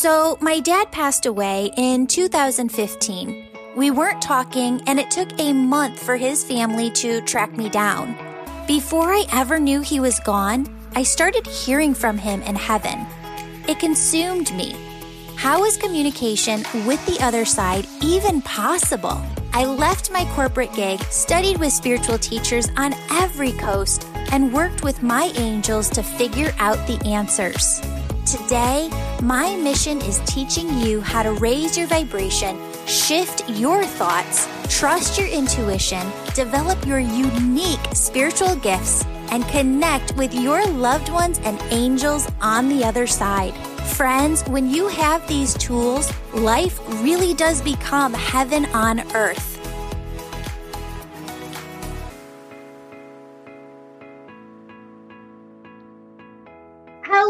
So, my dad passed away in 2015. We weren't talking, and it took a month for his family to track me down. Before I ever knew he was gone, I started hearing from him in heaven. It consumed me. How is communication with the other side even possible? I left my corporate gig, studied with spiritual teachers on every coast, and worked with my angels to figure out the answers. Today, my mission is teaching you how to raise your vibration, shift your thoughts, trust your intuition, develop your unique spiritual gifts, and connect with your loved ones and angels on the other side. Friends, when you have these tools, life really does become heaven on earth.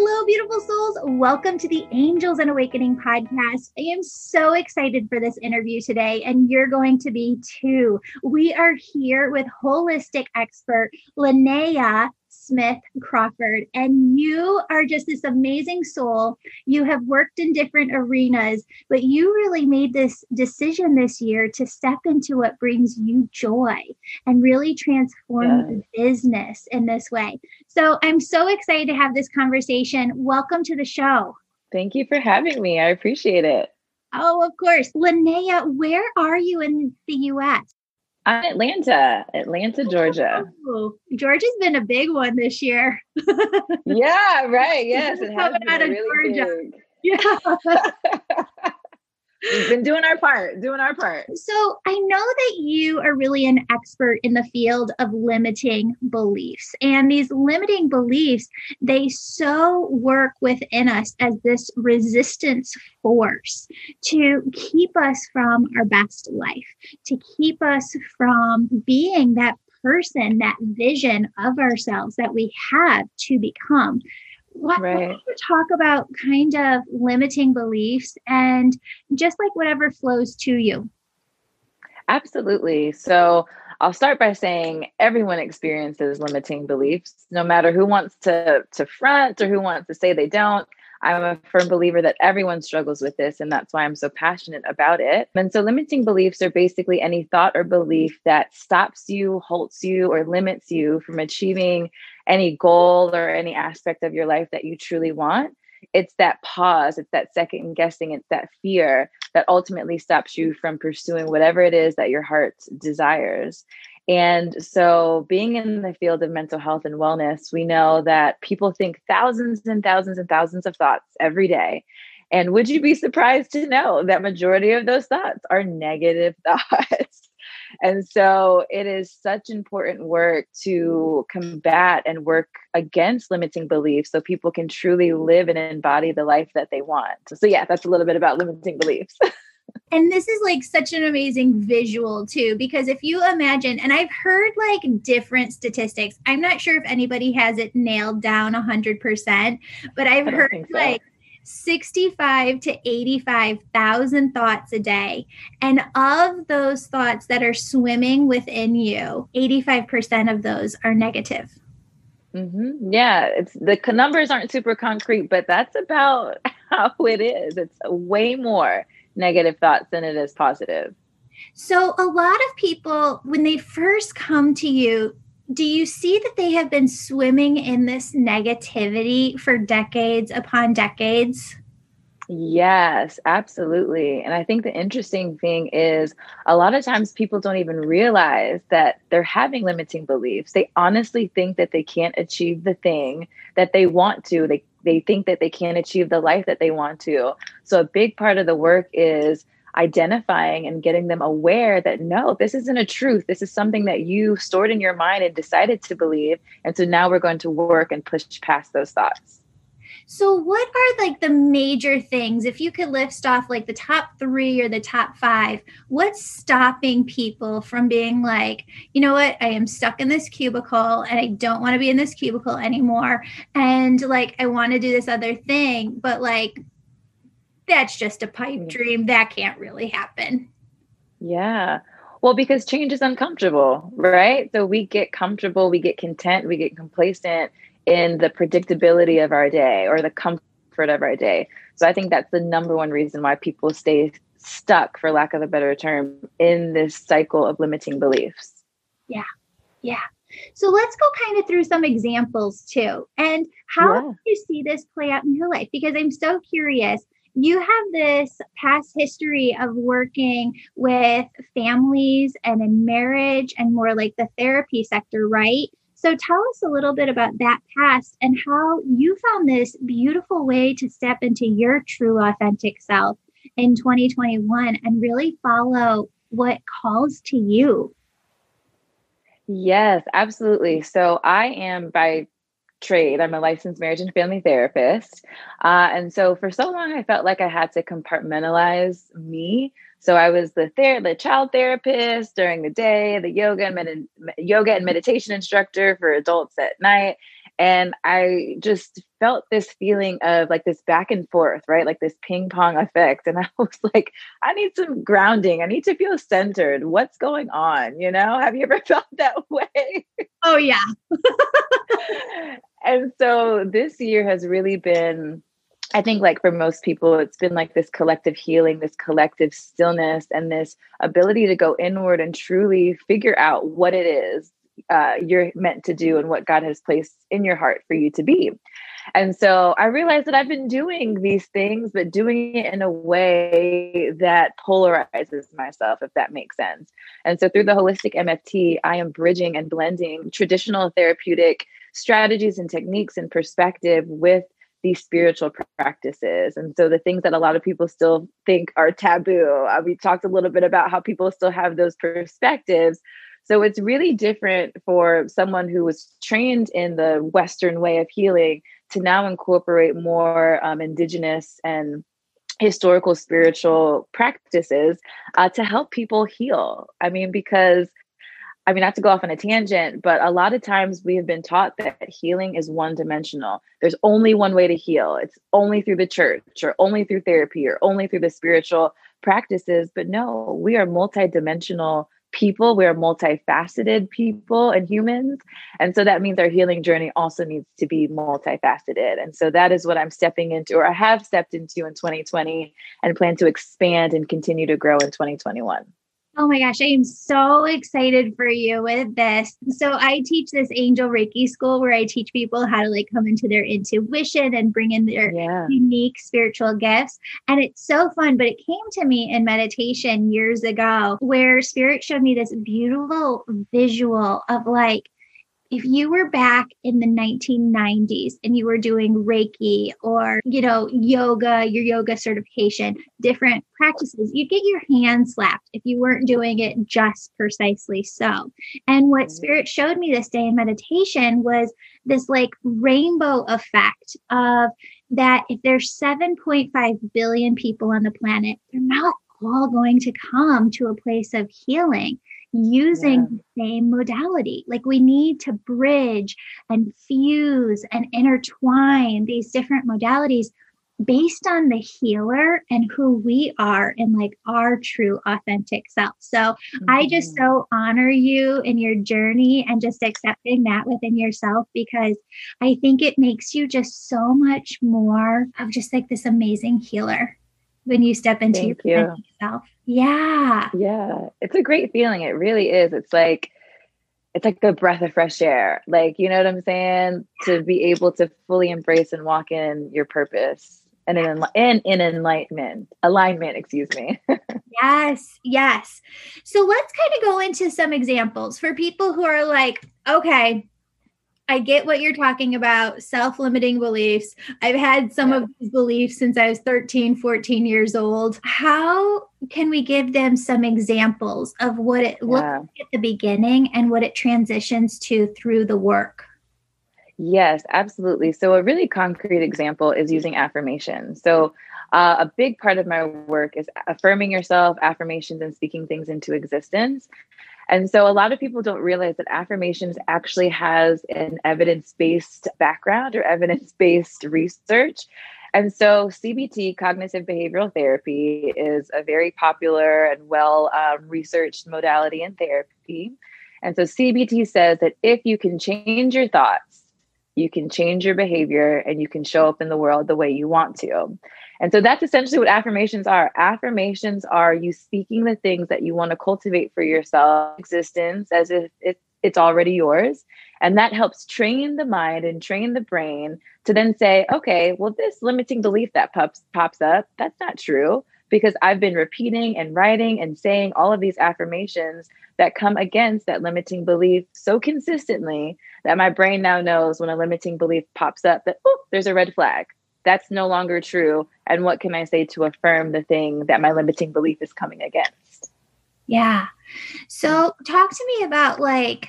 Hello, beautiful souls. Welcome to the Angels and Awakening podcast. I am so excited for this interview today, and you're going to be too. We are here with holistic expert Linnea Smith Crawford, and you are just this amazing soul. You have worked in different arenas, but you really made this decision this year to step into what brings you joy and really transform yeah. the business in this way. So I'm so excited to have this conversation. Welcome to the show. Thank you for having me. I appreciate it. Oh, of course. Linnea, where are you in the US? I'm Atlanta, Atlanta, Georgia. Oh, Georgia's been a big one this year. yeah, right. Yes, it has been really Georgia. big. Yeah. We've been doing our part, doing our part. So I know that you are really an expert in the field of limiting beliefs. And these limiting beliefs, they so work within us as this resistance force to keep us from our best life, to keep us from being that person, that vision of ourselves that we have to become. What, right. talk about kind of limiting beliefs and just like whatever flows to you? Absolutely. So I'll start by saying everyone experiences limiting beliefs, no matter who wants to to front or who wants to say they don't. I'm a firm believer that everyone struggles with this, and that's why I'm so passionate about it. And so, limiting beliefs are basically any thought or belief that stops you, halts you, or limits you from achieving any goal or any aspect of your life that you truly want. It's that pause, it's that second guessing, it's that fear that ultimately stops you from pursuing whatever it is that your heart desires. And so, being in the field of mental health and wellness, we know that people think thousands and thousands and thousands of thoughts every day. And would you be surprised to know that majority of those thoughts are negative thoughts? And so it is such important work to combat and work against limiting beliefs so people can truly live and embody the life that they want. So yeah, that's a little bit about limiting beliefs. and this is like such an amazing visual too because if you imagine and i've heard like different statistics i'm not sure if anybody has it nailed down 100% but i've heard so. like 65 to 85,000 thoughts a day. And of those thoughts that are swimming within you, 85% of those are negative. Mm-hmm. Yeah, it's the numbers aren't super concrete, but that's about how it is. It's way more negative thoughts than it is positive. So, a lot of people, when they first come to you, do you see that they have been swimming in this negativity for decades upon decades? Yes, absolutely. And I think the interesting thing is a lot of times people don't even realize that they're having limiting beliefs. They honestly think that they can't achieve the thing that they want to. They they think that they can't achieve the life that they want to. So a big part of the work is identifying and getting them aware that no, this isn't a truth. This is something that you stored in your mind and decided to believe. And so now we're going to work and push past those thoughts. So, what are like the major things? If you could list off like the top three or the top five, what's stopping people from being like, you know what, I am stuck in this cubicle and I don't want to be in this cubicle anymore. And like, I want to do this other thing, but like, that's just a pipe mm. dream. That can't really happen. Yeah. Well, because change is uncomfortable, right? So we get comfortable, we get content, we get complacent in the predictability of our day or the comfort of our day. So I think that's the number one reason why people stay stuck, for lack of a better term, in this cycle of limiting beliefs. Yeah. Yeah. So let's go kind of through some examples too. And how yeah. do you see this play out in your life? Because I'm so curious. You have this past history of working with families and in marriage and more like the therapy sector, right? So tell us a little bit about that past and how you found this beautiful way to step into your true authentic self in 2021 and really follow what calls to you. Yes, absolutely. So I am by trade. I'm a licensed marriage and family therapist. Uh, and so for so long, I felt like I had to compartmentalize me. So I was the ther- the child therapist during the day, the yoga and med- yoga and meditation instructor for adults at night, and I just felt this feeling of like this back and forth, right? Like this ping pong effect. And I was like, I need some grounding. I need to feel centered. What's going on? You know, have you ever felt that way? Oh, yeah. and so this year has really been I think, like for most people, it's been like this collective healing, this collective stillness, and this ability to go inward and truly figure out what it is uh, you're meant to do and what God has placed in your heart for you to be. And so I realized that I've been doing these things, but doing it in a way that polarizes myself, if that makes sense. And so through the holistic MFT, I am bridging and blending traditional therapeutic strategies and techniques and perspective with these spiritual practices. And so the things that a lot of people still think are taboo, uh, we talked a little bit about how people still have those perspectives. So it's really different for someone who was trained in the Western way of healing to now incorporate more um, indigenous and historical spiritual practices uh, to help people heal. I mean, because I mean, not to go off on a tangent, but a lot of times we have been taught that healing is one dimensional. There's only one way to heal. It's only through the church or only through therapy or only through the spiritual practices. But no, we are multidimensional people. We're multifaceted people and humans. And so that means our healing journey also needs to be multifaceted. And so that is what I'm stepping into, or I have stepped into in 2020 and plan to expand and continue to grow in 2021. Oh my gosh, I am so excited for you with this. So I teach this angel Reiki school where I teach people how to like come into their intuition and bring in their yeah. unique spiritual gifts. And it's so fun, but it came to me in meditation years ago where spirit showed me this beautiful visual of like if you were back in the 1990s and you were doing Reiki or, you know, yoga, your yoga certification, different practices, you'd get your hand slapped if you weren't doing it just precisely so. And what. Spirit showed me this day in meditation was this like rainbow effect of that if there's 7.5 billion people on the planet, they're not all going to come to a place of healing using yeah. the same modality. Like we need to bridge and fuse and intertwine these different modalities based on the healer and who we are and like our true authentic self. So mm-hmm. I just mm-hmm. so honor you in your journey and just accepting that within yourself because I think it makes you just so much more of just like this amazing healer when you step into Thank your you. self. Yeah. Yeah. It's a great feeling. It really is. It's like it's like a breath of fresh air. Like, you know what I'm saying? To be able to fully embrace and walk in your purpose and in and in enlightenment, alignment, excuse me. yes, yes. So let's kind of go into some examples for people who are like, okay, I get what you're talking about self limiting beliefs. I've had some yeah. of these beliefs since I was 13, 14 years old. How can we give them some examples of what it yeah. looked like at the beginning and what it transitions to through the work? Yes, absolutely. So, a really concrete example is using affirmation. So, uh, a big part of my work is affirming yourself, affirmations, and speaking things into existence. And so a lot of people don't realize that affirmations actually has an evidence-based background or evidence-based research. And so CBT, cognitive behavioral therapy, is a very popular and well um, researched modality in therapy. And so CBT says that if you can change your thoughts, you can change your behavior and you can show up in the world the way you want to. And so that's essentially what affirmations are. Affirmations are you speaking the things that you want to cultivate for yourself existence as if it's already yours. And that helps train the mind and train the brain to then say, okay, well, this limiting belief that pops pops up, that's not true because I've been repeating and writing and saying all of these affirmations that come against that limiting belief so consistently that my brain now knows when a limiting belief pops up that, oh, there's a red flag. That's no longer true. And what can I say to affirm the thing that my limiting belief is coming against? Yeah. So, talk to me about like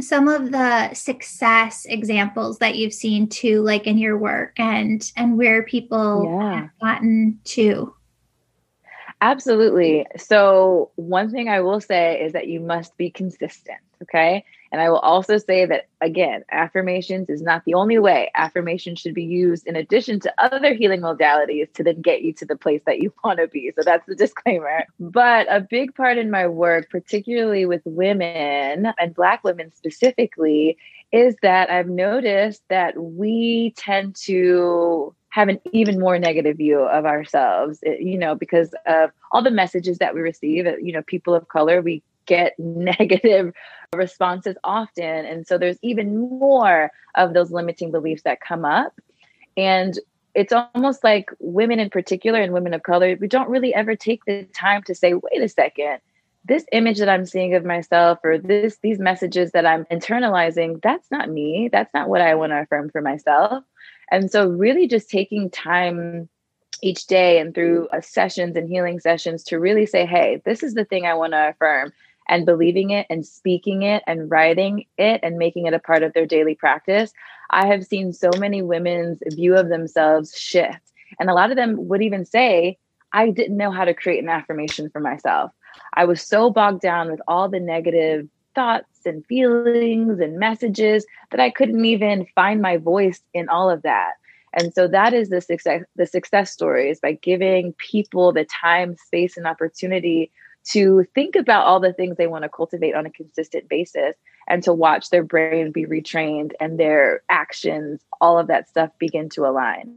some of the success examples that you've seen too like in your work and and where people yeah. have gotten to Absolutely. So, one thing I will say is that you must be consistent. Okay. And I will also say that, again, affirmations is not the only way. Affirmation should be used in addition to other healing modalities to then get you to the place that you want to be. So, that's the disclaimer. But a big part in my work, particularly with women and Black women specifically, is that I've noticed that we tend to have an even more negative view of ourselves, eh, you know, because of all the messages that we receive. Eh, you know, people of color, we get negative responses often. And so there's even more of those limiting beliefs that come up. And it's almost like women in particular and women of color, we don't really ever take the time to say, wait a second, this image that I'm seeing of myself or this these messages that I'm internalizing, that's not me. That's not what I want to affirm for myself. And so, really, just taking time each day and through uh, sessions and healing sessions to really say, hey, this is the thing I want to affirm, and believing it and speaking it and writing it and making it a part of their daily practice. I have seen so many women's view of themselves shift. And a lot of them would even say, I didn't know how to create an affirmation for myself. I was so bogged down with all the negative thoughts and feelings and messages that I couldn't even find my voice in all of that. And so that is the success the success stories by giving people the time, space and opportunity to think about all the things they want to cultivate on a consistent basis and to watch their brain be retrained and their actions, all of that stuff begin to align.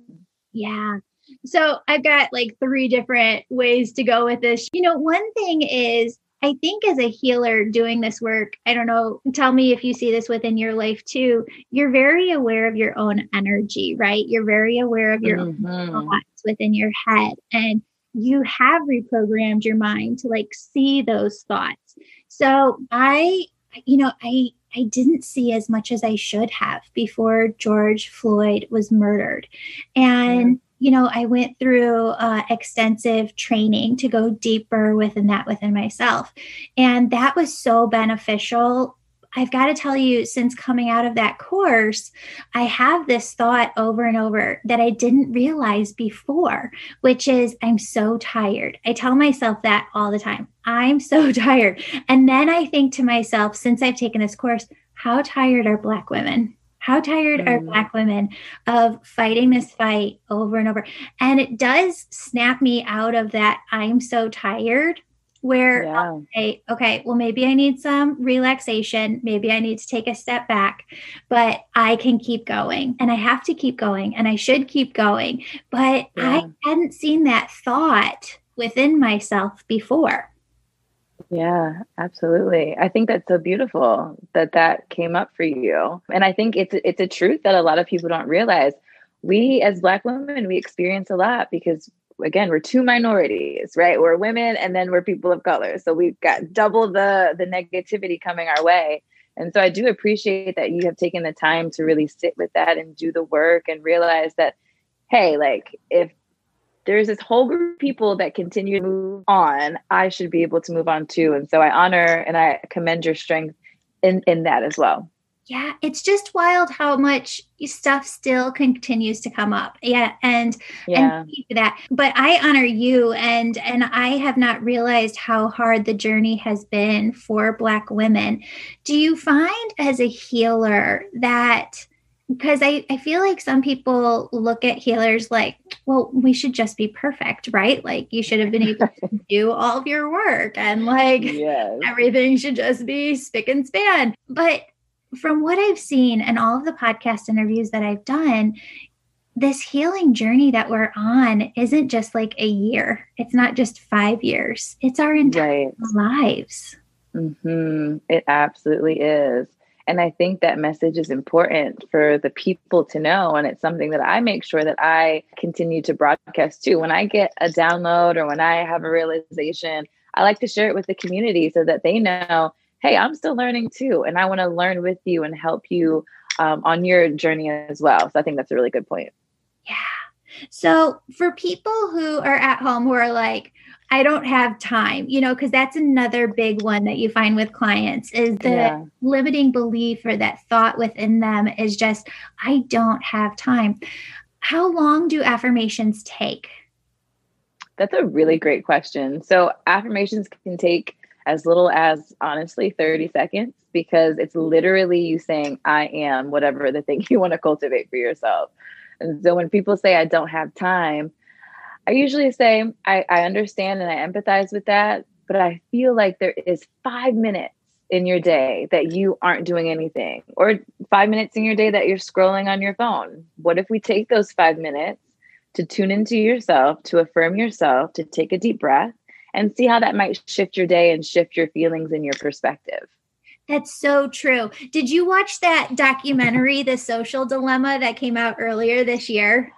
Yeah. So I've got like three different ways to go with this. You know, one thing is I think as a healer doing this work, I don't know, tell me if you see this within your life too. You're very aware of your own energy, right? You're very aware of your mm-hmm. own thoughts within your head. And you have reprogrammed your mind to like see those thoughts. So I, you know, I I didn't see as much as I should have before George Floyd was murdered. And you know, I went through uh, extensive training to go deeper within that within myself. And that was so beneficial. I've got to tell you, since coming out of that course, I have this thought over and over that I didn't realize before, which is I'm so tired. I tell myself that all the time. I'm so tired. And then I think to myself, since I've taken this course, how tired are Black women? How tired mm. are Black women of fighting this fight over and over? And it does snap me out of that I'm so tired where yeah. I'll say, okay, well, maybe I need some relaxation. Maybe I need to take a step back, but I can keep going and I have to keep going and I should keep going. But yeah. I hadn't seen that thought within myself before. Yeah, absolutely. I think that's so beautiful that that came up for you. And I think it's it's a truth that a lot of people don't realize. We as black women, we experience a lot because again, we're two minorities, right? We're women and then we're people of color. So we've got double the the negativity coming our way. And so I do appreciate that you have taken the time to really sit with that and do the work and realize that hey, like if there's this whole group of people that continue to move on. I should be able to move on too. And so I honor and I commend your strength in, in that as well. Yeah, it's just wild how much stuff still continues to come up. Yeah, and yeah. and that. But I honor you and and I have not realized how hard the journey has been for black women. Do you find as a healer that because I, I feel like some people look at healers like, well, we should just be perfect, right? Like you should have been able to do all of your work and like yes. everything should just be spick and span. But from what I've seen and all of the podcast interviews that I've done, this healing journey that we're on isn't just like a year. It's not just five years. It's our entire right. lives. Mm-hmm. It absolutely is. And I think that message is important for the people to know. And it's something that I make sure that I continue to broadcast too. When I get a download or when I have a realization, I like to share it with the community so that they know, hey, I'm still learning too. And I want to learn with you and help you um, on your journey as well. So I think that's a really good point. Yeah. So for people who are at home who are like, I don't have time, you know, because that's another big one that you find with clients is the yeah. limiting belief or that thought within them is just, I don't have time. How long do affirmations take? That's a really great question. So, affirmations can take as little as honestly 30 seconds because it's literally you saying, I am whatever the thing you want to cultivate for yourself. And so, when people say, I don't have time, I usually say, I, I understand and I empathize with that, but I feel like there is five minutes in your day that you aren't doing anything, or five minutes in your day that you're scrolling on your phone. What if we take those five minutes to tune into yourself, to affirm yourself, to take a deep breath, and see how that might shift your day and shift your feelings and your perspective? That's so true. Did you watch that documentary, The Social Dilemma, that came out earlier this year?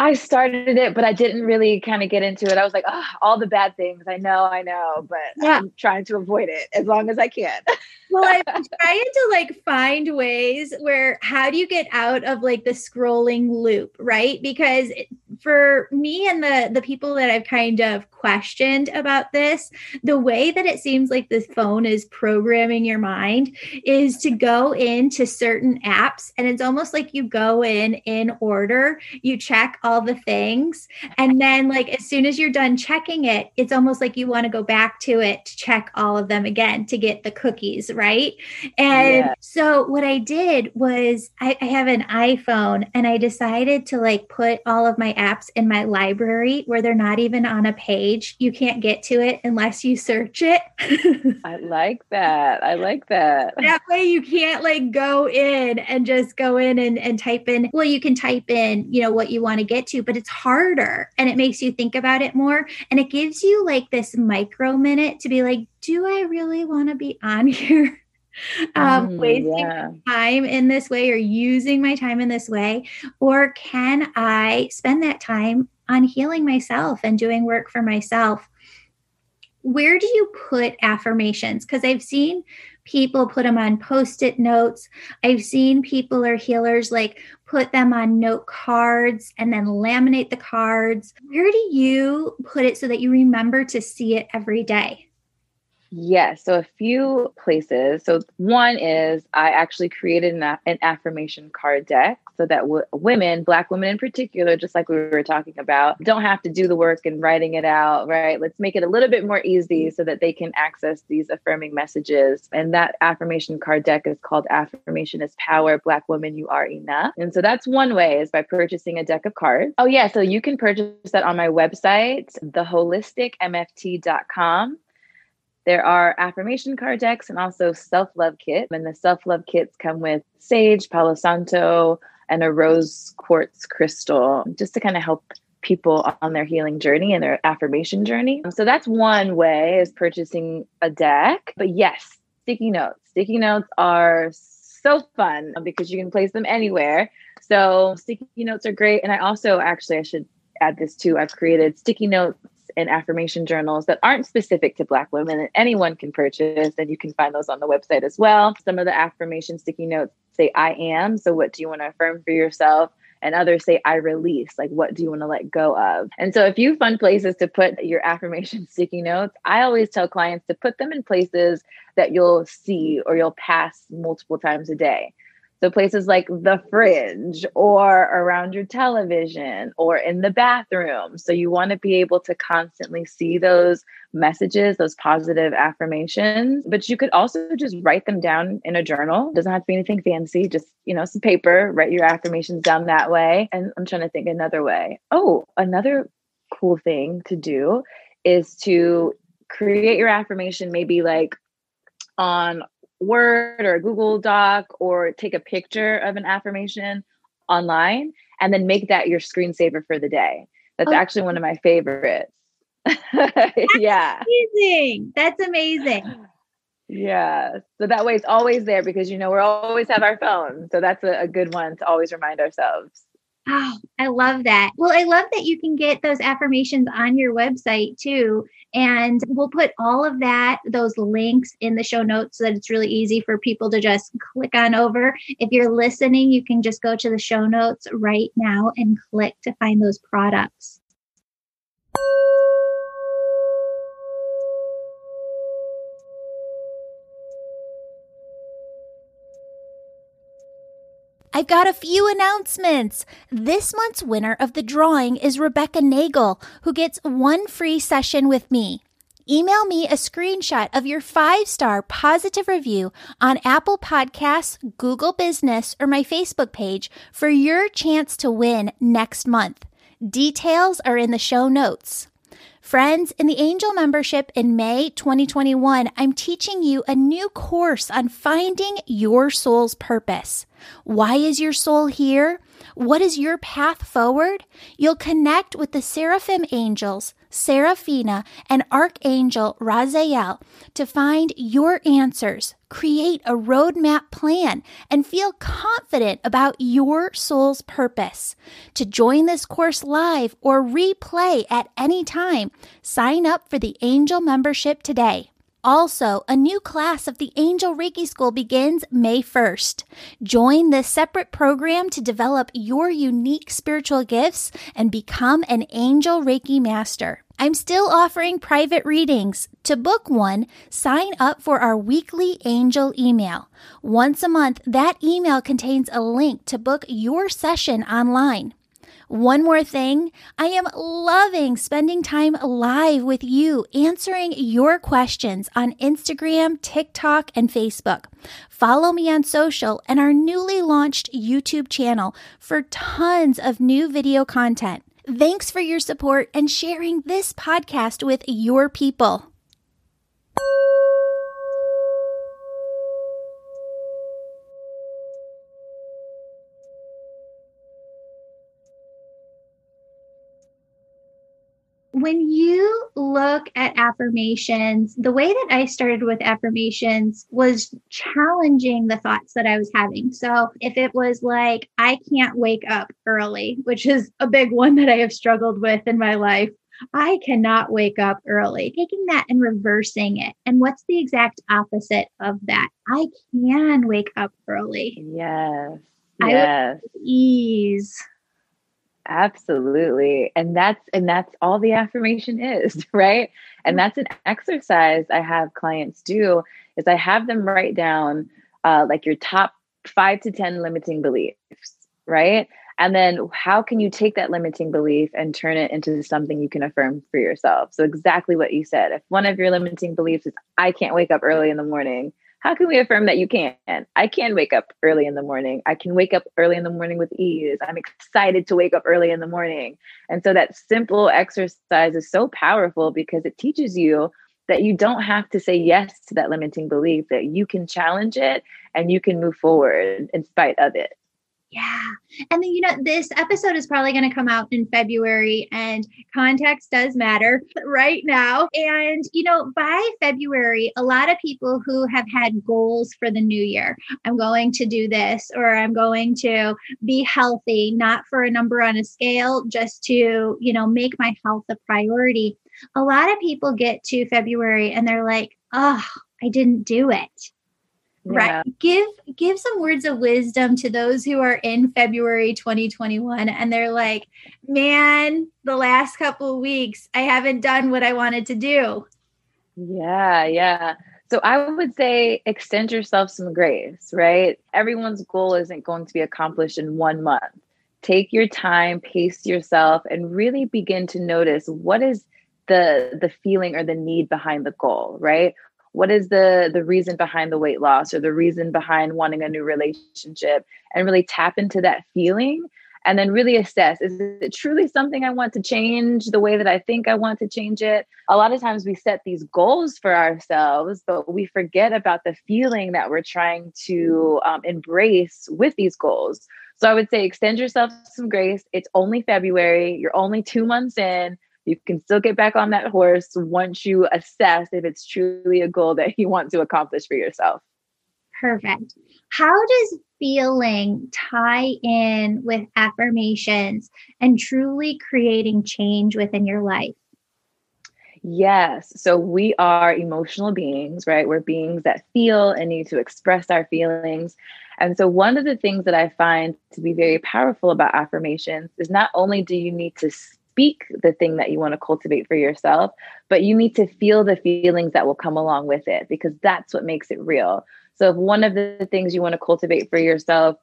I started it, but I didn't really kind of get into it. I was like, oh, all the bad things. I know, I know, but yeah. I'm trying to avoid it as long as I can. well, I'm trying to like find ways where how do you get out of like the scrolling loop, right? Because for me and the the people that I've kind of questioned about this, the way that it seems like the phone is programming your mind is to go into certain apps and it's almost like you go in in order, you check all the things and then like as soon as you're done checking it, it's almost like you want to go back to it to check all of them again to get the cookies, right? And yeah. so what I did was I, I have an iPhone and I decided to like put all of my apps in my library where they're not even on a page. You can't get to it unless you search it. I like that. I like that. That way you can't like go in and just go in and, and type in. Well, you can type in, you know, what you want to get to, but it's harder and it makes you think about it more. And it gives you like this micro minute to be like, do I really want to be on here? um, mm, wasting yeah. time in this way or using my time in this way? Or can I spend that time on healing myself and doing work for myself? Where do you put affirmations? Because I've seen people put them on post it notes. I've seen people or healers like put them on note cards and then laminate the cards. Where do you put it so that you remember to see it every day? Yes. So a few places. So one is I actually created an, an affirmation card deck so that w- women, Black women in particular, just like we were talking about, don't have to do the work and writing it out, right? Let's make it a little bit more easy so that they can access these affirming messages. And that affirmation card deck is called Affirmation is Power, Black Woman, You Are Enough. And so that's one way is by purchasing a deck of cards. Oh, yeah. So you can purchase that on my website, theholisticmft.com. There are affirmation card decks and also self love kit. And the self love kits come with sage, Palo Santo, and a rose quartz crystal just to kind of help people on their healing journey and their affirmation journey. So that's one way is purchasing a deck. But yes, sticky notes. Sticky notes are so fun because you can place them anywhere. So sticky notes are great. And I also actually I should add this too. I've created sticky notes and affirmation journals that aren't specific to Black women that anyone can purchase. And you can find those on the website as well. Some of the affirmation sticky notes say, I am. So, what do you want to affirm for yourself? And others say, I release. Like, what do you want to let go of? And so, if you find places to put your affirmation sticky notes, I always tell clients to put them in places that you'll see or you'll pass multiple times a day. So places like the fridge or around your television or in the bathroom. So you want to be able to constantly see those messages, those positive affirmations, but you could also just write them down in a journal. Doesn't have to be anything fancy, just, you know, some paper, write your affirmations down that way. And I'm trying to think another way. Oh, another cool thing to do is to create your affirmation maybe like on Word or a Google Doc or take a picture of an affirmation online and then make that your screensaver for the day. That's oh. actually one of my favorites. yeah. Amazing. That's amazing. Yeah. So that way it's always there because you know we're always have our phone. So that's a, a good one to always remind ourselves. Oh, I love that. Well, I love that you can get those affirmations on your website too. And we'll put all of that, those links in the show notes so that it's really easy for people to just click on over. If you're listening, you can just go to the show notes right now and click to find those products. I've got a few announcements. This month's winner of the drawing is Rebecca Nagel, who gets one free session with me. Email me a screenshot of your five star positive review on Apple Podcasts, Google Business, or my Facebook page for your chance to win next month. Details are in the show notes. Friends, in the Angel membership in May 2021, I'm teaching you a new course on finding your soul's purpose. Why is your soul here? What is your path forward? You'll connect with the seraphim angels, Seraphina, and Archangel Raziel to find your answers, create a roadmap plan, and feel confident about your soul's purpose. To join this course live or replay at any time, sign up for the Angel membership today. Also, a new class of the Angel Reiki School begins May 1st. Join this separate program to develop your unique spiritual gifts and become an Angel Reiki Master. I'm still offering private readings. To book one, sign up for our weekly Angel email. Once a month, that email contains a link to book your session online. One more thing, I am loving spending time live with you, answering your questions on Instagram, TikTok, and Facebook. Follow me on social and our newly launched YouTube channel for tons of new video content. Thanks for your support and sharing this podcast with your people. When you look at affirmations, the way that I started with affirmations was challenging the thoughts that I was having. So if it was like, I can't wake up early, which is a big one that I have struggled with in my life. I cannot wake up early. Taking that and reversing it. And what's the exact opposite of that? I can wake up early. Yes. Yes. ease. Absolutely. And that's and that's all the affirmation is, right? And that's an exercise I have clients do is I have them write down uh, like your top 5 to 10 limiting beliefs, right? And then how can you take that limiting belief and turn it into something you can affirm for yourself? So exactly what you said. If one of your limiting beliefs is I can't wake up early in the morning, how can we affirm that you can? I can wake up early in the morning. I can wake up early in the morning with ease. I'm excited to wake up early in the morning. And so that simple exercise is so powerful because it teaches you that you don't have to say yes to that limiting belief, that you can challenge it and you can move forward in spite of it. Yeah. And then, you know, this episode is probably going to come out in February, and context does matter right now. And, you know, by February, a lot of people who have had goals for the new year I'm going to do this, or I'm going to be healthy, not for a number on a scale, just to, you know, make my health a priority. A lot of people get to February and they're like, oh, I didn't do it yeah. right give give some words of wisdom to those who are in february 2021 and they're like man the last couple of weeks i haven't done what i wanted to do. Yeah yeah. So i would say extend yourself some grace right? Everyone's goal isn't going to be accomplished in one month. Take your time pace yourself and really begin to notice what is the the feeling or the need behind the goal right what is the the reason behind the weight loss or the reason behind wanting a new relationship and really tap into that feeling and then really assess is it truly something I want to change the way that I think I want to change it? A lot of times we set these goals for ourselves, but we forget about the feeling that we're trying to um, embrace with these goals. So I would say extend yourself some grace. It's only February, you're only two months in. You can still get back on that horse once you assess if it's truly a goal that you want to accomplish for yourself. Perfect. How does feeling tie in with affirmations and truly creating change within your life? Yes. So we are emotional beings, right? We're beings that feel and need to express our feelings. And so, one of the things that I find to be very powerful about affirmations is not only do you need to speak the thing that you want to cultivate for yourself, but you need to feel the feelings that will come along with it because that's what makes it real. So, if one of the things you want to cultivate for yourself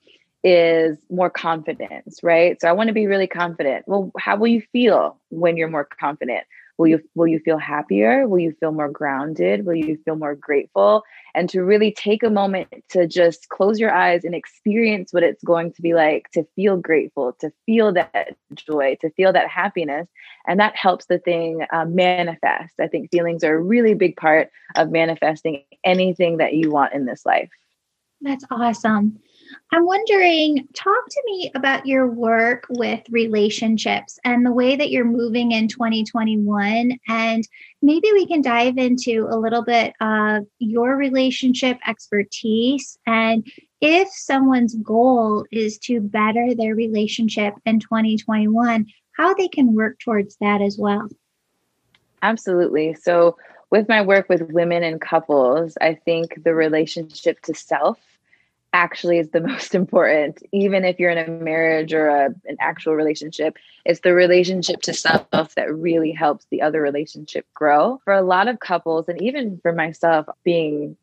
is more confidence, right? So, I want to be really confident. Well, how will you feel when you're more confident? Will you will you feel happier? Will you feel more grounded? Will you feel more grateful? And to really take a moment to just close your eyes and experience what it's going to be like to feel grateful, to feel that joy, to feel that happiness, and that helps the thing uh, manifest. I think feelings are a really big part of manifesting anything that you want in this life. That's awesome. I'm wondering, talk to me about your work with relationships and the way that you're moving in 2021. And maybe we can dive into a little bit of your relationship expertise and if someone's goal is to better their relationship in 2021, how they can work towards that as well. Absolutely. So, with my work with women and couples, I think the relationship to self actually is the most important even if you're in a marriage or a, an actual relationship it's the relationship to self that really helps the other relationship grow. For a lot of couples and even for myself being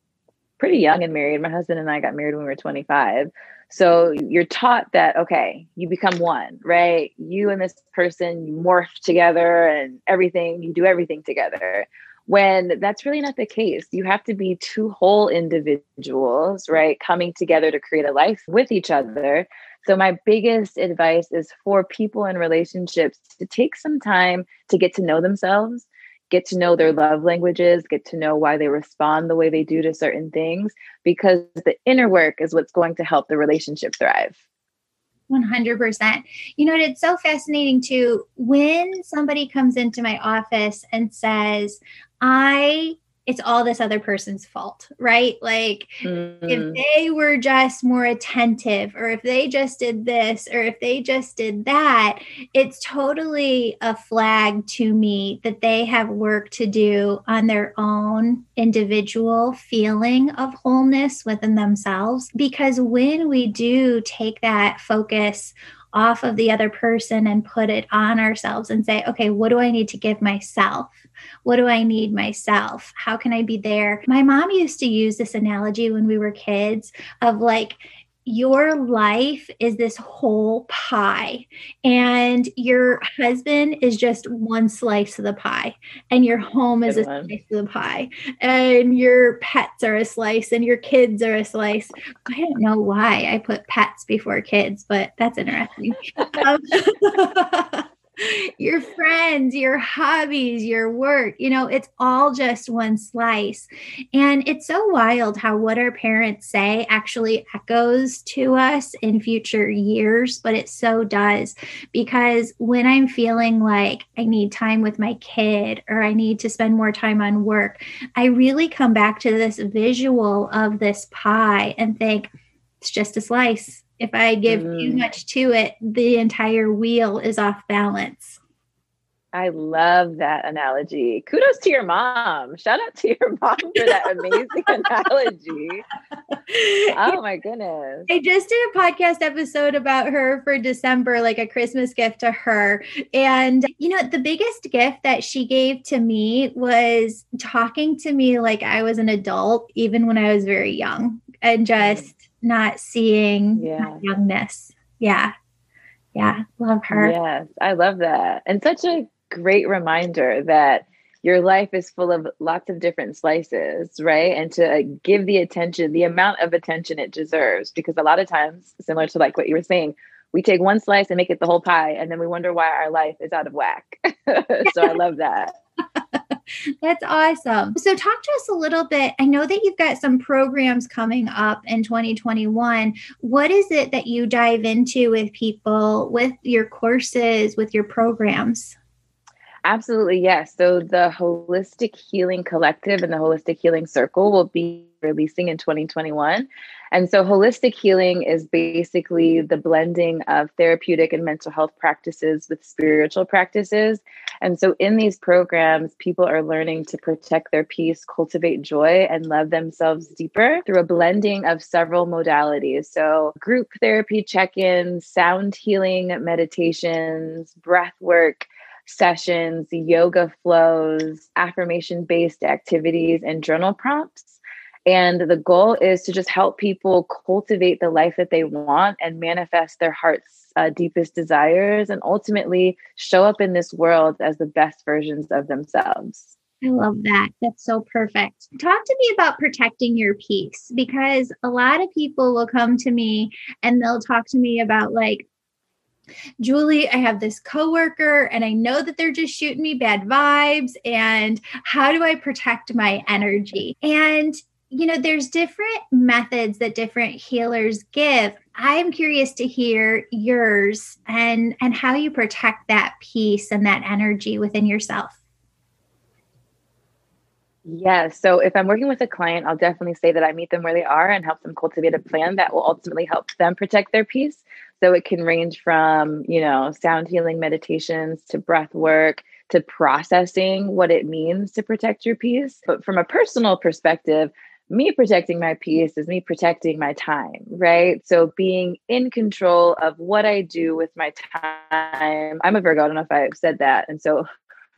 pretty young and married my husband and i got married when we were 25 so you're taught that okay you become one right? You and this person you morph together and everything you do everything together when that's really not the case. You have to be two whole individuals, right? Coming together to create a life with each other. So, my biggest advice is for people in relationships to take some time to get to know themselves, get to know their love languages, get to know why they respond the way they do to certain things, because the inner work is what's going to help the relationship thrive. 100%. You know, it's so fascinating too. When somebody comes into my office and says, I it's all this other person's fault, right? Like mm-hmm. if they were just more attentive or if they just did this or if they just did that, it's totally a flag to me that they have work to do on their own individual feeling of wholeness within themselves. Because when we do take that focus off of the other person and put it on ourselves and say, okay, what do I need to give myself? What do I need myself? How can I be there? My mom used to use this analogy when we were kids of like, your life is this whole pie and your husband is just one slice of the pie and your home is a slice of the pie and your pets are a slice and your kids are a slice. I don't know why i put pets before kids but that's interesting. Um, your friends, your hobbies, your work, you know, it's all just one slice. And it's so wild how what our parents say actually echoes to us in future years, but it so does. Because when I'm feeling like I need time with my kid or I need to spend more time on work, I really come back to this visual of this pie and think, it's just a slice if I give mm. too much to it, the entire wheel is off balance. I love that analogy. Kudos to your mom. Shout out to your mom for that amazing analogy. Oh my goodness. I just did a podcast episode about her for December, like a Christmas gift to her. And, you know, the biggest gift that she gave to me was talking to me like I was an adult, even when I was very young, and just not seeing yeah. youngness. Yeah. Yeah. Love her. Yes. I love that. And such a great reminder that your life is full of lots of different slices, right? And to give the attention, the amount of attention it deserves. Because a lot of times, similar to like what you were saying, we take one slice and make it the whole pie and then we wonder why our life is out of whack so i love that That's awesome. So, talk to us a little bit. I know that you've got some programs coming up in 2021. What is it that you dive into with people, with your courses, with your programs? Absolutely, yes. So, the Holistic Healing Collective and the Holistic Healing Circle will be releasing in 2021. And so, holistic healing is basically the blending of therapeutic and mental health practices with spiritual practices. And so, in these programs, people are learning to protect their peace, cultivate joy, and love themselves deeper through a blending of several modalities. So, group therapy check ins, sound healing meditations, breath work sessions, yoga flows, affirmation based activities, and journal prompts. And the goal is to just help people cultivate the life that they want and manifest their heart's uh, deepest desires and ultimately show up in this world as the best versions of themselves. I love that. That's so perfect. Talk to me about protecting your peace because a lot of people will come to me and they'll talk to me about like Julie, I have this coworker and I know that they're just shooting me bad vibes and how do I protect my energy? And you know, there's different methods that different healers give. I'm curious to hear yours and and how you protect that peace and that energy within yourself. Yeah. So if I'm working with a client, I'll definitely say that I meet them where they are and help them cultivate a plan that will ultimately help them protect their peace. So it can range from, you know, sound healing meditations to breath work to processing what it means to protect your peace. But from a personal perspective, me protecting my peace is me protecting my time, right? So being in control of what I do with my time. I'm a Virgo, I don't know if I've said that. And so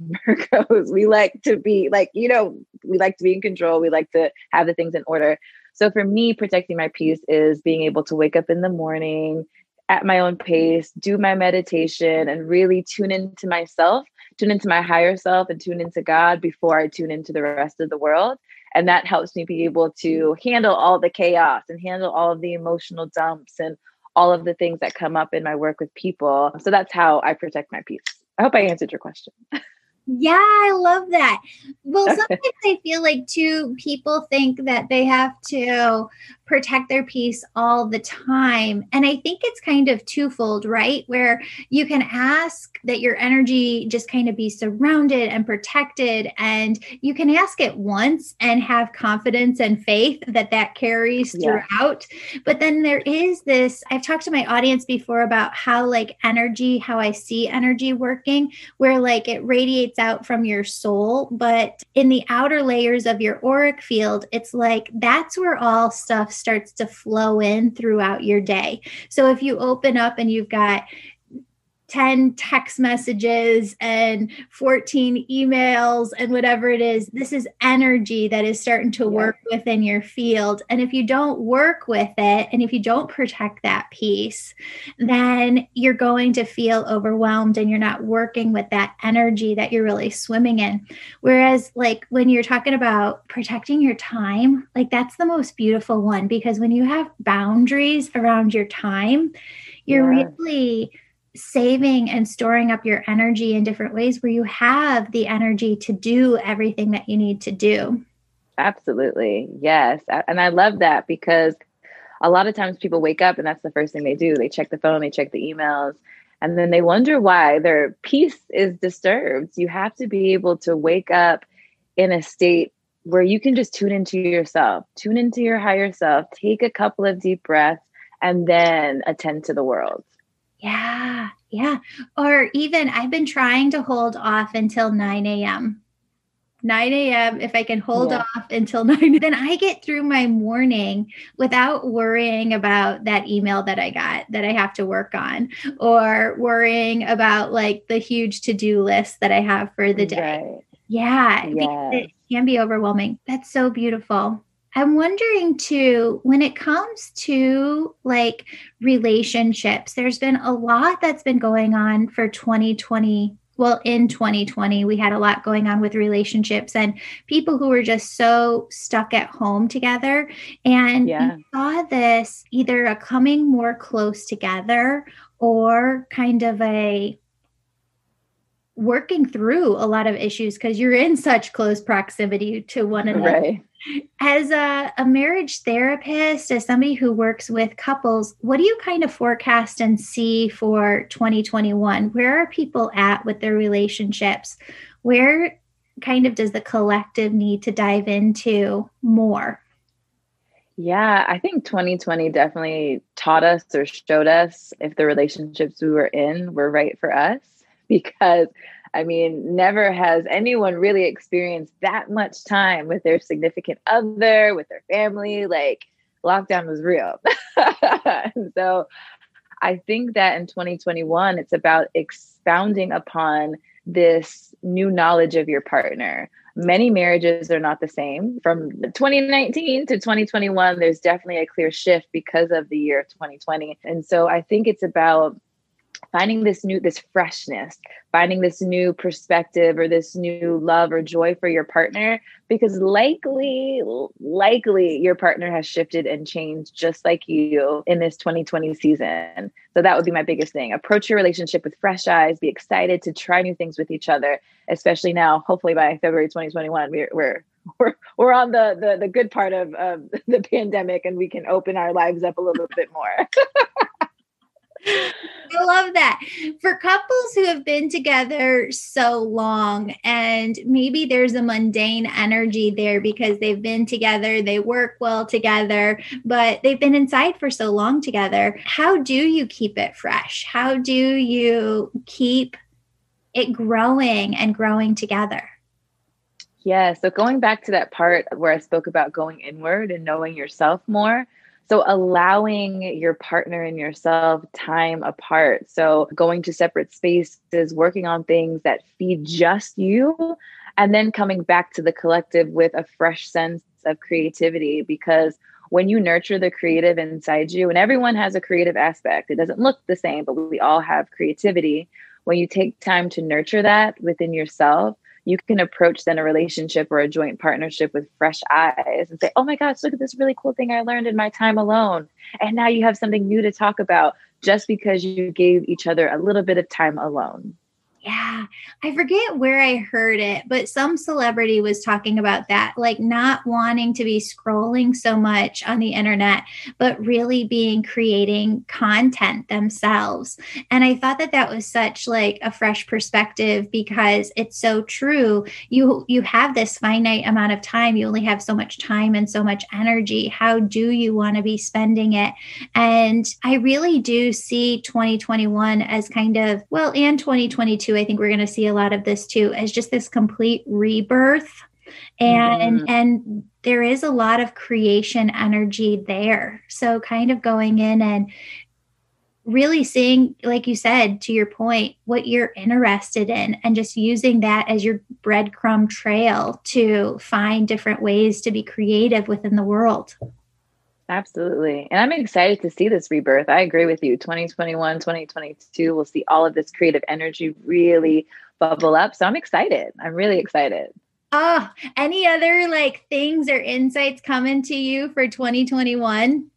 Virgos, we like to be like, you know, we like to be in control. We like to have the things in order. So for me, protecting my peace is being able to wake up in the morning at my own pace, do my meditation, and really tune into myself, tune into my higher self, and tune into God before I tune into the rest of the world. And that helps me be able to handle all the chaos and handle all of the emotional dumps and all of the things that come up in my work with people. So that's how I protect my peace. I hope I answered your question. Yeah, I love that. Well, sometimes I feel like too, people think that they have to protect their peace all the time. And I think it's kind of twofold, right? Where you can ask that your energy just kind of be surrounded and protected. And you can ask it once and have confidence and faith that that carries yeah. throughout. But then there is this, I've talked to my audience before about how, like, energy, how I see energy working, where like it radiates out from your soul. But in the outer layers of your auric field, it's like that's where all stuff starts to flow in throughout your day. So if you open up and you've got 10 text messages and 14 emails and whatever it is this is energy that is starting to yeah. work within your field and if you don't work with it and if you don't protect that peace then you're going to feel overwhelmed and you're not working with that energy that you're really swimming in whereas like when you're talking about protecting your time like that's the most beautiful one because when you have boundaries around your time you're yeah. really saving and storing up your energy in different ways where you have the energy to do everything that you need to do. Absolutely. Yes. And I love that because a lot of times people wake up and that's the first thing they do. They check the phone, they check the emails, and then they wonder why their peace is disturbed. You have to be able to wake up in a state where you can just tune into yourself, tune into your higher self, take a couple of deep breaths, and then attend to the world. Yeah, yeah. Or even I've been trying to hold off until 9 a.m. 9 a.m. If I can hold yeah. off until 9, then I get through my morning without worrying about that email that I got that I have to work on or worrying about like the huge to do list that I have for the day. Right. Yeah, yes. it can be overwhelming. That's so beautiful. I'm wondering too, when it comes to like relationships, there's been a lot that's been going on for 2020. Well, in 2020, we had a lot going on with relationships and people who were just so stuck at home together. And yeah. saw this either a coming more close together or kind of a working through a lot of issues because you're in such close proximity to one another. Right. As a, a marriage therapist, as somebody who works with couples, what do you kind of forecast and see for 2021? Where are people at with their relationships? Where kind of does the collective need to dive into more? Yeah, I think 2020 definitely taught us or showed us if the relationships we were in were right for us because I mean, never has anyone really experienced that much time with their significant other, with their family. Like, lockdown was real. so, I think that in 2021, it's about expounding upon this new knowledge of your partner. Many marriages are not the same. From 2019 to 2021, there's definitely a clear shift because of the year 2020. And so I think it's about finding this new this freshness finding this new perspective or this new love or joy for your partner because likely likely your partner has shifted and changed just like you in this 2020 season. So that would be my biggest thing. Approach your relationship with fresh eyes be excited to try new things with each other especially now hopefully by february 2021 we're, we're we're on the the, the good part of, of the pandemic and we can open our lives up a little bit more I love that. For couples who have been together so long, and maybe there's a mundane energy there because they've been together, they work well together, but they've been inside for so long together. How do you keep it fresh? How do you keep it growing and growing together? Yeah. So going back to that part where I spoke about going inward and knowing yourself more, so allowing your partner and yourself time apart. So going to separate spaces, working on things that feed just you, and then coming back to the collective with a fresh sense of creativity because when you nurture the creative inside you, and everyone has a creative aspect, it doesn't look the same, but we all have creativity. When you take time to nurture that within yourself, you can approach then a relationship or a joint partnership with fresh eyes and say, oh my gosh, look at this really cool thing I learned in my time alone. And now you have something new to talk about just because you gave each other a little bit of time alone. Yeah, I forget where I heard it, but some celebrity was talking about that, like not wanting to be scrolling so much on the internet, but really being creating content themselves. And I thought that that was such like a fresh perspective because it's so true. You you have this finite amount of time. You only have so much time and so much energy. How do you want to be spending it? And I really do see 2021 as kind of well, and 2022 I think we're going to see a lot of this too, as just this complete rebirth. And mm-hmm. and there is a lot of creation energy there. So kind of going in and really seeing like you said to your point what you're interested in and just using that as your breadcrumb trail to find different ways to be creative within the world Absolutely. And I'm excited to see this rebirth. I agree with you. 2021, 2022, we'll see all of this creative energy really bubble up. So I'm excited. I'm really excited. Oh, any other like things or insights coming to you for 2021?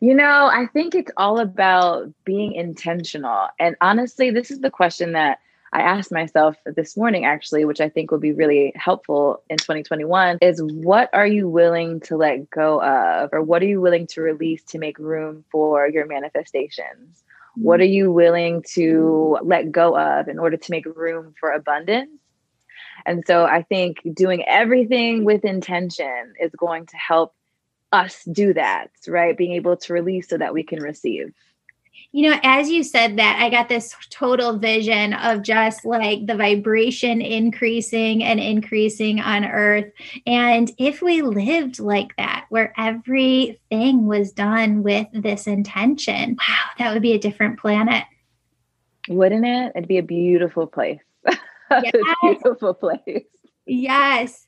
You know, I think it's all about being intentional. And honestly, this is the question that I asked myself this morning, actually, which I think will be really helpful in 2021, is what are you willing to let go of, or what are you willing to release to make room for your manifestations? What are you willing to let go of in order to make room for abundance? And so I think doing everything with intention is going to help us do that, right? Being able to release so that we can receive you know, as you said that, I got this total vision of just like the vibration increasing and increasing on earth. And if we lived like that, where everything was done with this intention, wow, that would be a different planet. Wouldn't it? It'd be a beautiful place. Yes. a beautiful place. Yes.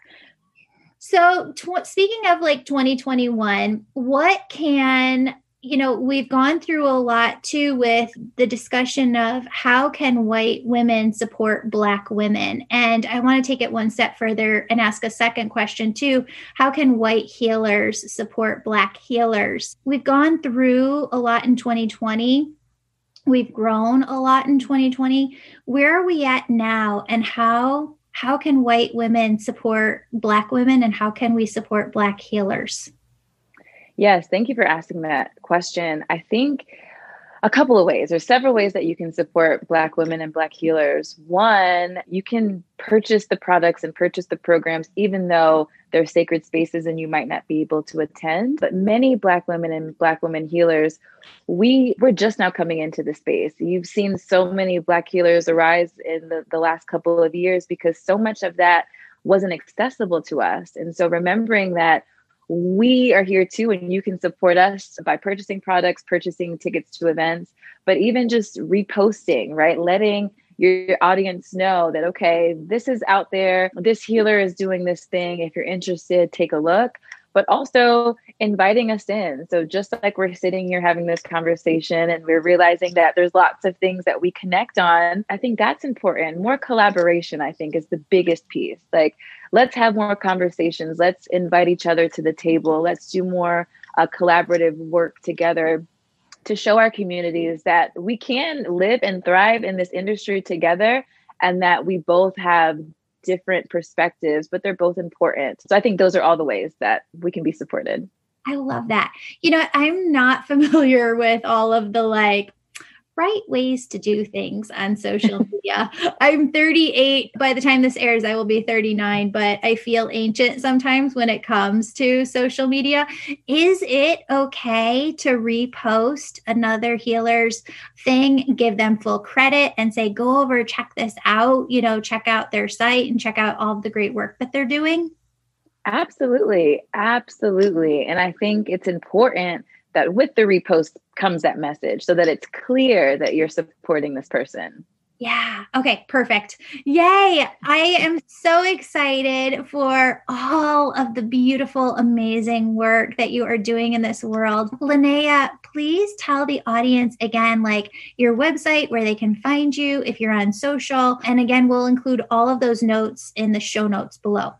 So, tw- speaking of like 2021, what can you know we've gone through a lot too with the discussion of how can white women support black women and i want to take it one step further and ask a second question too how can white healers support black healers we've gone through a lot in 2020 We've grown a lot in 2020. Where are we at now and how how can white women support black women and how can we support black healers? Yes, thank you for asking that question. I think a couple of ways. There's several ways that you can support Black women and Black healers. One, you can purchase the products and purchase the programs, even though they're sacred spaces and you might not be able to attend. But many Black women and Black women healers, we we're just now coming into the space. You've seen so many Black healers arise in the, the last couple of years because so much of that wasn't accessible to us. And so remembering that we are here too and you can support us by purchasing products purchasing tickets to events but even just reposting right? Letting your audience know that okay this is out there. This healer is doing this thing. If you're interested take a look but also inviting us in so just like we're sitting here having this conversation and we're realizing that there's lots of things that we connect on i think that's important more collaboration i think is the biggest piece like let's have more conversations. Let's invite each other to the table. Let's do more uh, collaborative work together to show our communities that we can live and thrive in this industry together and that we both have different perspectives, but they're both important. So I think those are all the ways that we can be supported. I love that. You know, I'm not familiar with all of the like right ways to do things on social media. I'm 38. By the time this airs, I will be 39, but I feel ancient sometimes when it comes to social media. Is it okay to repost another healer's thing, give them full credit, and say, go over, check this out, you know, check out their site and check out all the great work that they're doing? Absolutely. Absolutely. And I think it's important that with the repost comes that message so that it's clear that you're supporting this person. Yeah. Okay. Perfect. Yay. I am so excited for all of the beautiful, amazing work that you are doing in this world. Linnea, please tell the audience again, like your website, where they can find you if you're on social. And again, we'll include all of those notes in the show notes below.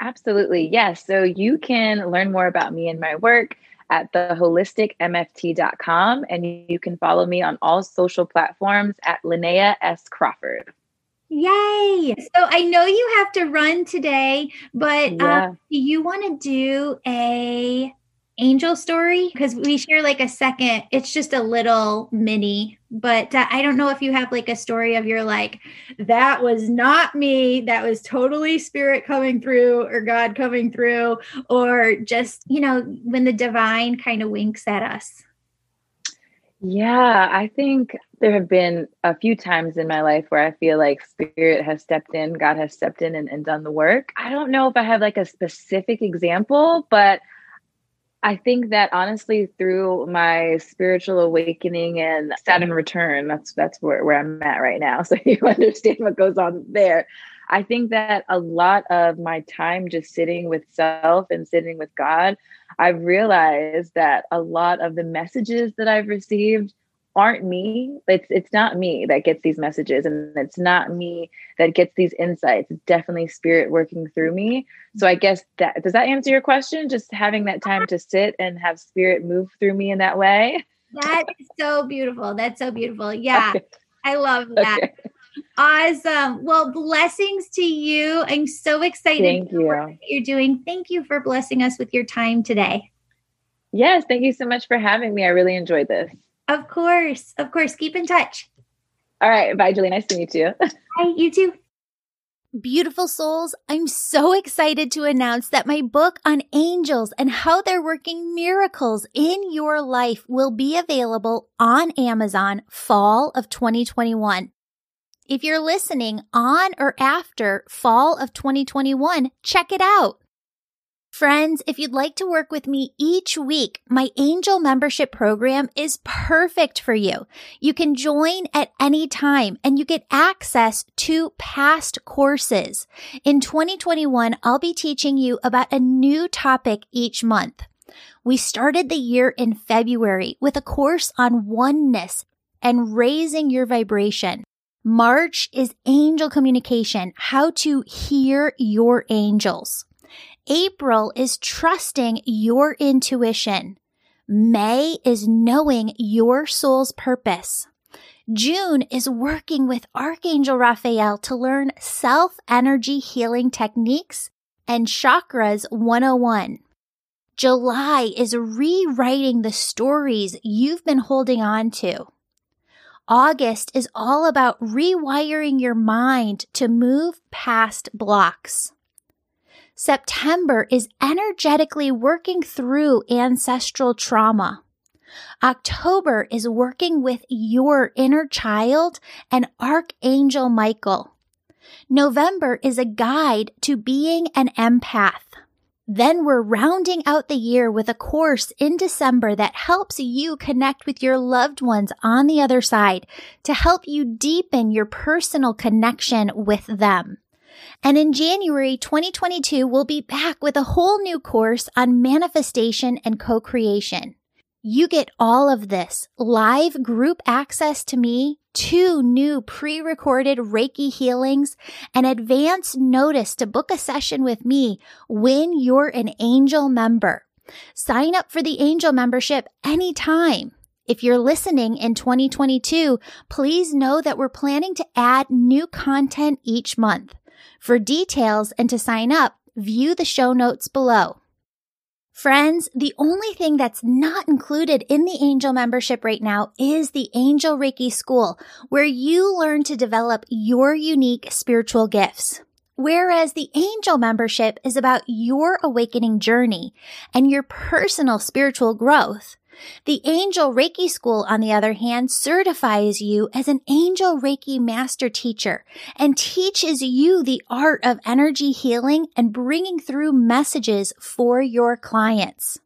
Absolutely. Yes. So you can learn more about me and my work at theholisticmft.com. And you can follow me on all social platforms at Linnea S. Crawford. Yay! So I know you have to run today, but yeah. uh, do you want to do a angel story because we share like a second it's just a little mini but uh, i don't know if you have like a story of your like that was not me that was totally spirit coming through or god coming through or just you know when the divine kind of winks at us. Yeah i think there have been a few times in my life where i feel like spirit has stepped in god has stepped in and, and done the work. I don't know if i have like a specific example but I think that honestly, through my spiritual awakening and Saturn return, that's that's where, where I'm at right now. So you understand what goes on there. I think that a lot of my time just sitting with self and sitting with God, I've realized that a lot of the messages that I've received aren't me. It's it's not me that gets these messages and it's not me that gets these insights. It's definitely spirit working through me. So I guess that does that answer your question? Just having that time to sit and have spirit move through me in that way. That is so beautiful. That's so beautiful. Yeah. Okay. I love that. Okay. Awesome. Well, blessings to you. I'm so excited thank you. you're doing. Thank you for blessing us with your time today. Yes, thank you so much for having me. I really enjoyed this. Of course. Of course. Keep in touch. All right. Bye, Julie. Nice to meet you. Bye. You too. Beautiful souls, I'm so excited to announce that my book on angels and how they're working miracles in your life will be available on Amazon fall of 2021. If you're listening on or after fall of 2021, check it out. Friends, if you'd like to work with me each week, my angel membership program is perfect for you. You can join at any time and you get access to past courses. In 2021, I'll be teaching you about a new topic each month. We started the year in February with a course on oneness and raising your vibration. March is angel communication, how to hear your angels. April is trusting your intuition. May is knowing your soul's purpose. June is working with Archangel Raphael to learn self energy healing techniques and Chakras 101. July is rewriting the stories you've been holding on to. August is all about rewiring your mind to move past blocks. September is energetically working through ancestral trauma. October is working with your inner child and Archangel Michael. November is a guide to being an empath. Then we're rounding out the year with a course in December that helps you connect with your loved ones on the other side to help you deepen your personal connection with them. And in January 2022, we'll be back with a whole new course on manifestation and co-creation. You get all of this live group access to me, two new pre-recorded Reiki healings, and advance notice to book a session with me when you're an angel member. Sign up for the angel membership anytime. If you're listening in 2022, please know that we're planning to add new content each month. For details and to sign up, view the show notes below. Friends, the only thing that's not included in the Angel membership right now is the Angel Reiki School, where you learn to develop your unique spiritual gifts. Whereas the Angel membership is about your awakening journey and your personal spiritual growth. The Angel Reiki School, on the other hand, certifies you as an Angel Reiki Master Teacher and teaches you the art of energy healing and bringing through messages for your clients.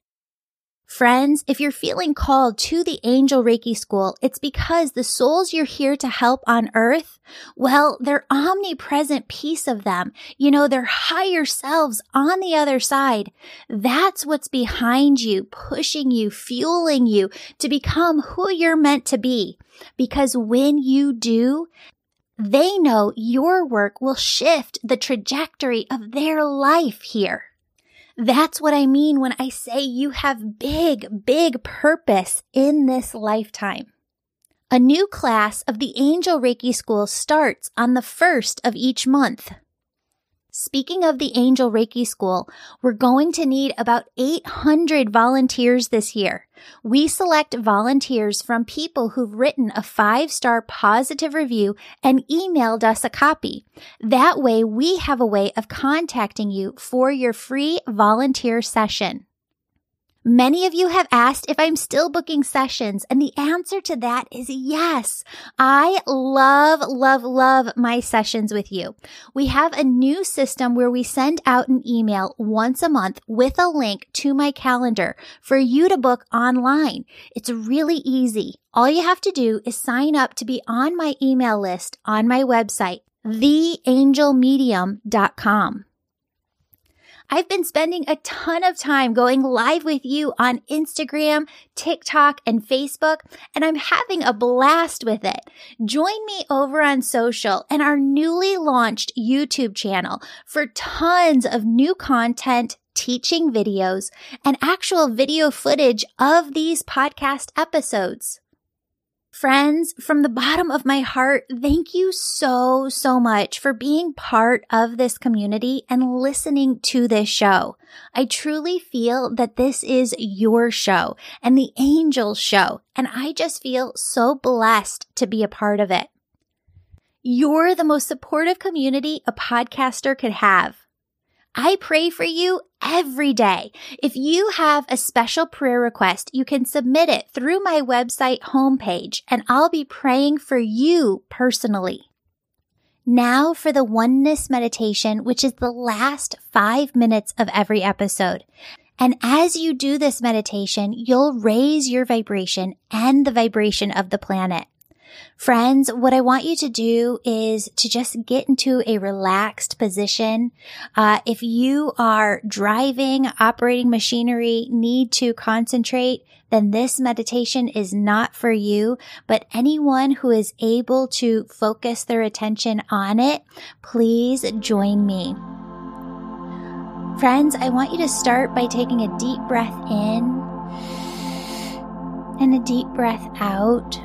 Friends, if you're feeling called to the Angel Reiki School, it's because the souls you're here to help on earth, well, their omnipresent piece of them, you know, their higher selves on the other side, that's what's behind you, pushing you, fueling you to become who you're meant to be. Because when you do, they know your work will shift the trajectory of their life here. That's what I mean when I say you have big, big purpose in this lifetime. A new class of the Angel Reiki School starts on the first of each month. Speaking of the Angel Reiki School, we're going to need about 800 volunteers this year. We select volunteers from people who've written a five star positive review and emailed us a copy. That way we have a way of contacting you for your free volunteer session. Many of you have asked if I'm still booking sessions, and the answer to that is yes. I love, love, love my sessions with you. We have a new system where we send out an email once a month with a link to my calendar for you to book online. It's really easy. All you have to do is sign up to be on my email list on my website, theangelmedium.com. I've been spending a ton of time going live with you on Instagram, TikTok, and Facebook, and I'm having a blast with it. Join me over on social and our newly launched YouTube channel for tons of new content, teaching videos, and actual video footage of these podcast episodes. Friends, from the bottom of my heart, thank you so, so much for being part of this community and listening to this show. I truly feel that this is your show and the angel show, and I just feel so blessed to be a part of it. You're the most supportive community a podcaster could have. I pray for you every day. If you have a special prayer request, you can submit it through my website homepage and I'll be praying for you personally. Now for the oneness meditation, which is the last five minutes of every episode. And as you do this meditation, you'll raise your vibration and the vibration of the planet. Friends, what I want you to do is to just get into a relaxed position. Uh, if you are driving, operating machinery, need to concentrate, then this meditation is not for you. But anyone who is able to focus their attention on it, please join me. Friends, I want you to start by taking a deep breath in And a deep breath out.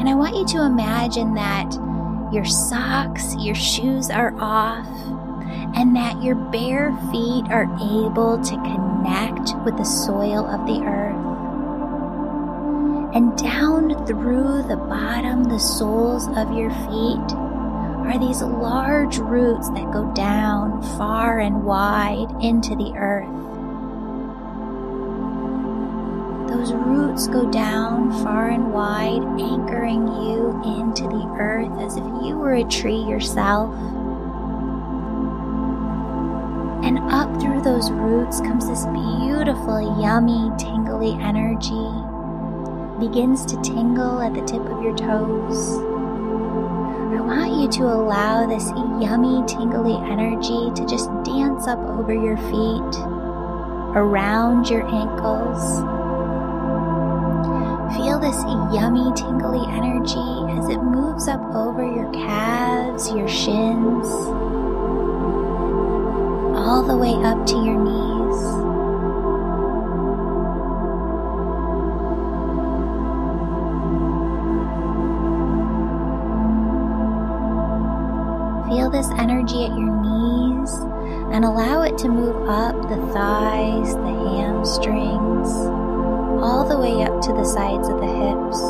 And I want you to imagine that your socks, your shoes are off, and that your bare feet are able to connect with the soil of the earth. And down through the bottom, the soles of your feet, are these large roots that go down far and wide into the earth. Those roots go down far and wide, anchoring you into the earth as if you were a tree yourself. And up through those roots comes this beautiful, yummy, tingly energy. Begins to tingle at the tip of your toes. I want you to allow this yummy, tingly energy to just dance up over your feet, around your ankles Feel this yummy, tingly energy as it moves up over your calves, your shins, all the way up to your knees. Feel this energy at your knees and allow it to move up the thighs, the hamstrings all the way up to the sides of the hips.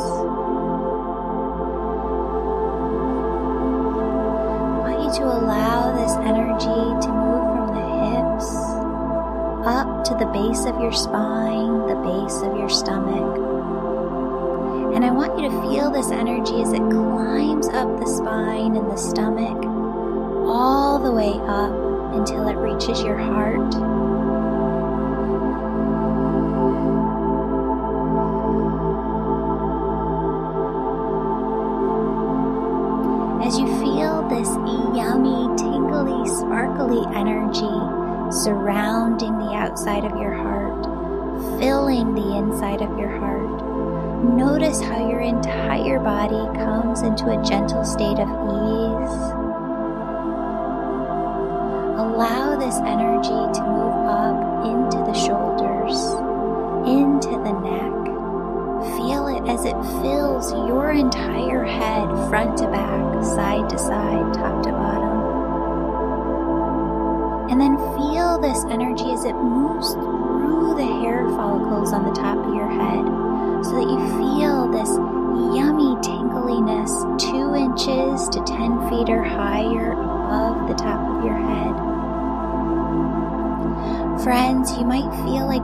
I want you to allow this energy to move from the hips up to the base of your spine, the base of your stomach. And I want you to feel this energy as it climbs up the spine and the stomach all the way up until it reaches your heart into a gentle state of ease. Allow this energy to move up into the shoulders, into the neck. Feel it as it fills your entire head, front to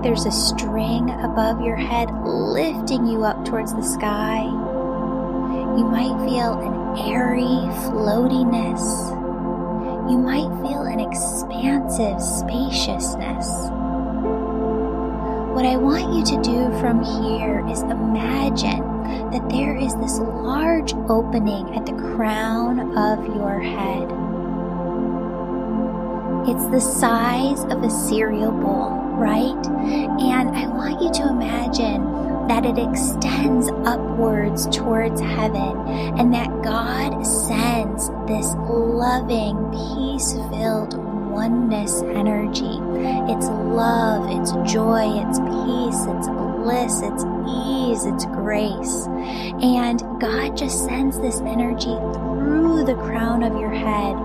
there's a string above your head lifting you up towards the sky. You might feel an airy floatiness you might feel an expansive spaciousness. What I want you to do from here is imagine that there is this large opening at the crown of your head. It's the size of a cereal bowl, right? And I want you to imagine that it extends upwards towards heaven, and that God sends this loving, peace filled oneness energy. It's love, it's joy, it's peace, it's bliss, it's ease, it's grace. And God just sends this energy through the crown of your head.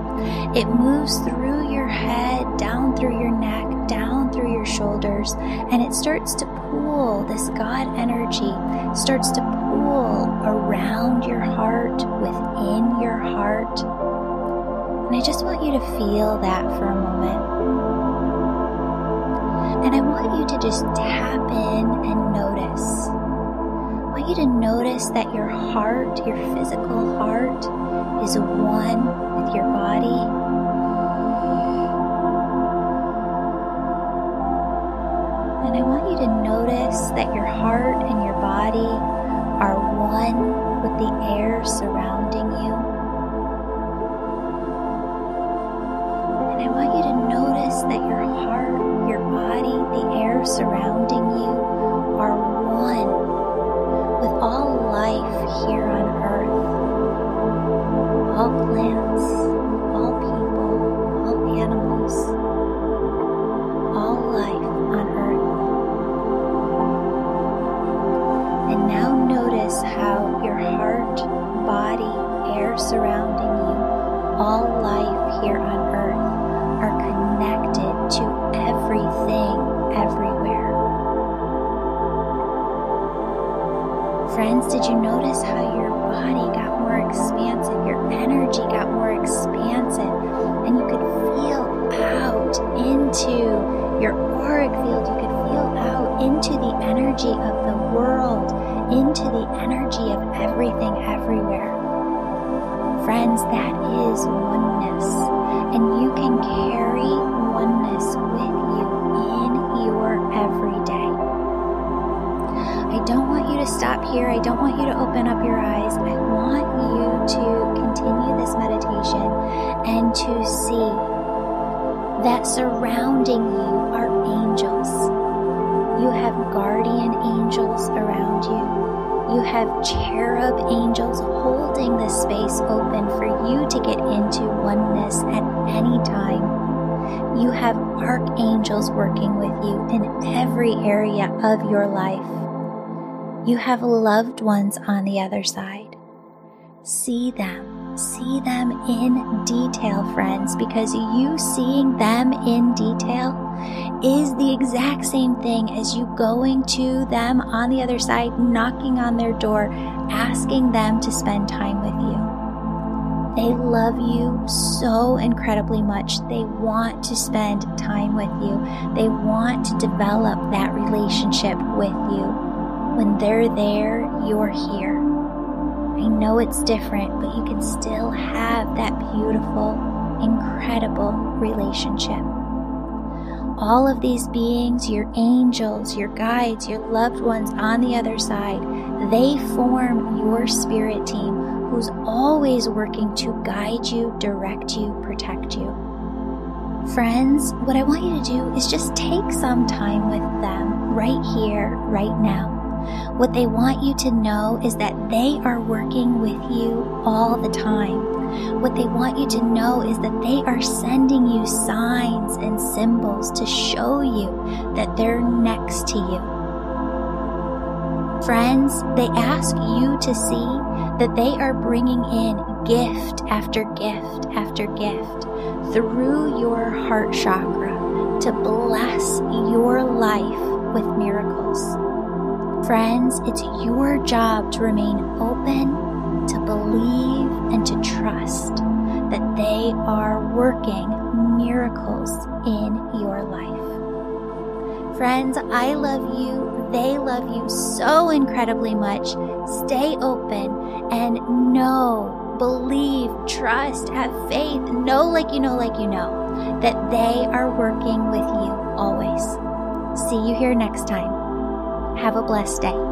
It moves through your head, down through your neck, your shoulders, and it starts to pool, this God energy starts to pool around your heart, within your heart. And I just want you to feel that for a moment. And I want you to just tap in and notice. I want you to notice that your heart, your physical heart, is one with your body notice that your heart and your body are one with the air surrounding you. And I want you to notice that your heart, your body, the air surrounding surrounding you, all life here on earth are connected to everything everywhere. Friends, did you notice how your body got more expansive, your energy got more expansive, and you could feel out into your auric field, you could feel out into the energy of the world, into the energy of everything everywhere. Friends, that is oneness, and you can carry oneness with you in your everyday. I don't want you to stop here. I don't want you to open up your eyes. I want you to continue this meditation and to see that surrounding you are angels. You have guardian angels around you. Have cherub angels holding the space open for you to get into oneness at any time. You have archangels working with you in every area of your life. You have loved ones on the other side. See them See them in detail, friends, because you seeing them in detail is the exact same thing as you going to them on the other side, knocking on their door, asking them to spend time with you. They love you so incredibly much. They want to spend time with you. They want to develop that relationship with you. When they're there, you're here. I know it's different, but you can still have that beautiful, incredible relationship. All of these beings, your angels, your guides, your loved ones on the other side, they form your spirit team who's always working to guide you, direct you, protect you. Friends, what I want you to do is just take some time with them right here, right now. What they want you to know is that they are working with you all the time. What they want you to know is that they are sending you signs and symbols to show you that they're next to you. Friends, they ask you to see that they are bringing in gift after gift after gift through your heart chakra to bless your life with miracles. Friends, it's your job to remain open, to believe, and to trust that they are working miracles in your life. Friends, I love you. They love you so incredibly much. Stay open and know, believe, trust, have faith, know like you know, like you know, that they are working with you always. See you here next time. Have a blessed day.